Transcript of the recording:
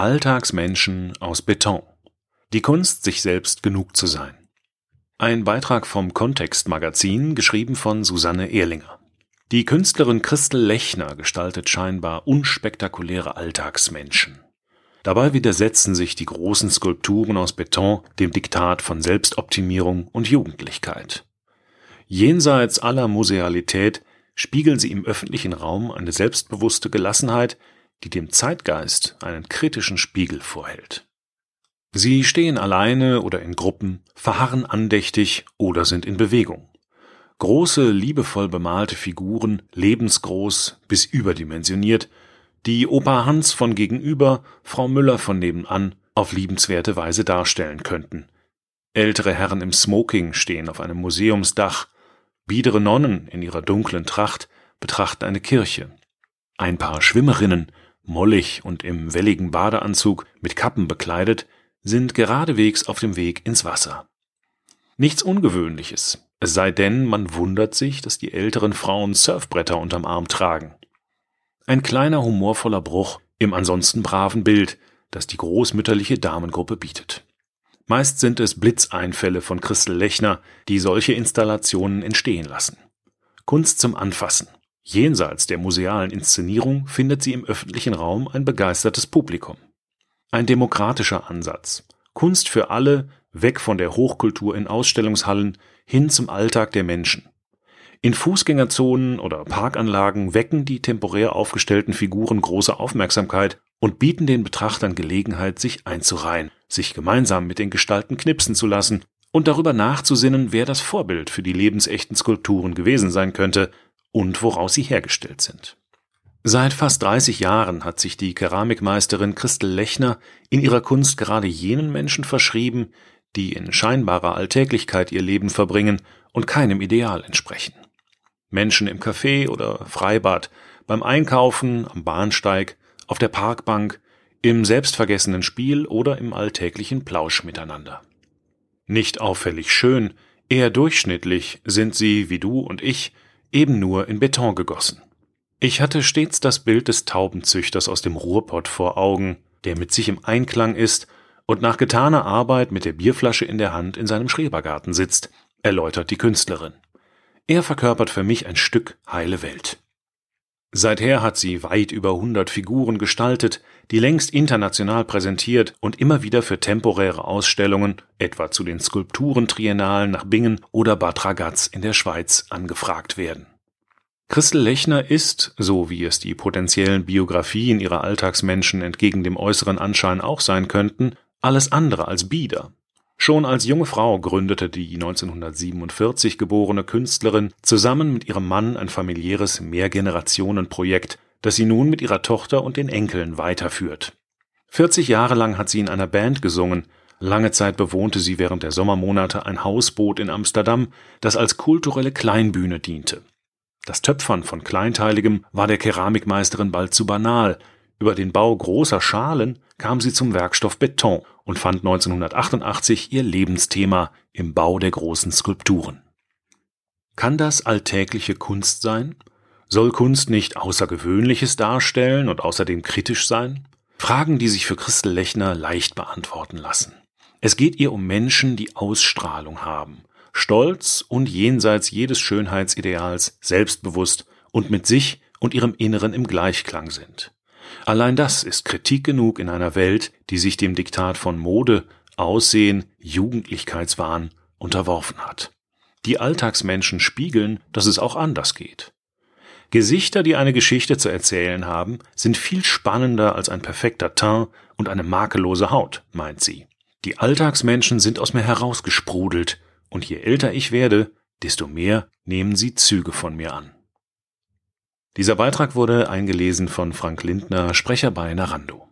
Alltagsmenschen aus Beton. Die Kunst, sich selbst genug zu sein. Ein Beitrag vom Kontext-Magazin, geschrieben von Susanne Ehrlinger. Die Künstlerin Christel Lechner gestaltet scheinbar unspektakuläre Alltagsmenschen. Dabei widersetzen sich die großen Skulpturen aus Beton dem Diktat von Selbstoptimierung und Jugendlichkeit. Jenseits aller Musealität spiegeln sie im öffentlichen Raum eine selbstbewusste Gelassenheit, die dem Zeitgeist einen kritischen Spiegel vorhält. Sie stehen alleine oder in Gruppen, verharren andächtig oder sind in Bewegung. Große, liebevoll bemalte Figuren, lebensgroß bis überdimensioniert, die Opa Hans von gegenüber, Frau Müller von nebenan auf liebenswerte Weise darstellen könnten. Ältere Herren im Smoking stehen auf einem Museumsdach, biedere Nonnen in ihrer dunklen Tracht betrachten eine Kirche. Ein paar Schwimmerinnen mollig und im welligen Badeanzug mit Kappen bekleidet, sind geradewegs auf dem Weg ins Wasser. Nichts Ungewöhnliches, es sei denn, man wundert sich, dass die älteren Frauen Surfbretter unterm Arm tragen. Ein kleiner humorvoller Bruch im ansonsten braven Bild, das die großmütterliche Damengruppe bietet. Meist sind es Blitzeinfälle von Christel Lechner, die solche Installationen entstehen lassen. Kunst zum Anfassen, Jenseits der musealen Inszenierung findet sie im öffentlichen Raum ein begeistertes Publikum. Ein demokratischer Ansatz. Kunst für alle, weg von der Hochkultur in Ausstellungshallen hin zum Alltag der Menschen. In Fußgängerzonen oder Parkanlagen wecken die temporär aufgestellten Figuren große Aufmerksamkeit und bieten den Betrachtern Gelegenheit, sich einzureihen, sich gemeinsam mit den Gestalten knipsen zu lassen und darüber nachzusinnen, wer das Vorbild für die lebensechten Skulpturen gewesen sein könnte, und woraus sie hergestellt sind. Seit fast 30 Jahren hat sich die Keramikmeisterin Christel Lechner in ihrer Kunst gerade jenen Menschen verschrieben, die in scheinbarer Alltäglichkeit ihr Leben verbringen und keinem Ideal entsprechen. Menschen im Café oder Freibad, beim Einkaufen, am Bahnsteig, auf der Parkbank, im selbstvergessenen Spiel oder im alltäglichen Plausch miteinander. Nicht auffällig schön, eher durchschnittlich sind sie, wie du und ich, eben nur in Beton gegossen. Ich hatte stets das Bild des Taubenzüchters aus dem Ruhrpott vor Augen, der mit sich im Einklang ist und nach getaner Arbeit mit der Bierflasche in der Hand in seinem Schrebergarten sitzt, erläutert die Künstlerin. Er verkörpert für mich ein Stück heile Welt. Seither hat sie weit über 100 Figuren gestaltet, die längst international präsentiert und immer wieder für temporäre Ausstellungen, etwa zu den Skulpturentriennalen nach Bingen oder Bad Ragaz in der Schweiz, angefragt werden. Christel Lechner ist, so wie es die potenziellen Biografien ihrer Alltagsmenschen entgegen dem äußeren Anschein auch sein könnten, alles andere als bieder. Schon als junge Frau gründete die 1947 geborene Künstlerin zusammen mit ihrem Mann ein familiäres Mehrgenerationenprojekt, das sie nun mit ihrer Tochter und den Enkeln weiterführt. 40 Jahre lang hat sie in einer Band gesungen, lange Zeit bewohnte sie während der Sommermonate ein Hausboot in Amsterdam, das als kulturelle Kleinbühne diente. Das Töpfern von Kleinteiligem war der Keramikmeisterin bald zu banal, über den Bau großer Schalen kam sie zum Werkstoff Beton und fand 1988 ihr Lebensthema im Bau der großen Skulpturen. Kann das alltägliche Kunst sein? Soll Kunst nicht Außergewöhnliches darstellen und außerdem kritisch sein? Fragen, die sich für Christel Lechner leicht beantworten lassen. Es geht ihr um Menschen, die Ausstrahlung haben, stolz und jenseits jedes Schönheitsideals, selbstbewusst und mit sich und ihrem Inneren im Gleichklang sind. Allein das ist Kritik genug in einer Welt, die sich dem Diktat von Mode, Aussehen, Jugendlichkeitswahn unterworfen hat. Die Alltagsmenschen spiegeln, dass es auch anders geht. Gesichter, die eine Geschichte zu erzählen haben, sind viel spannender als ein perfekter Teint und eine makellose Haut, meint sie. Die Alltagsmenschen sind aus mir herausgesprudelt, und je älter ich werde, desto mehr nehmen sie Züge von mir an. Dieser Beitrag wurde eingelesen von Frank Lindner, Sprecher bei Narando.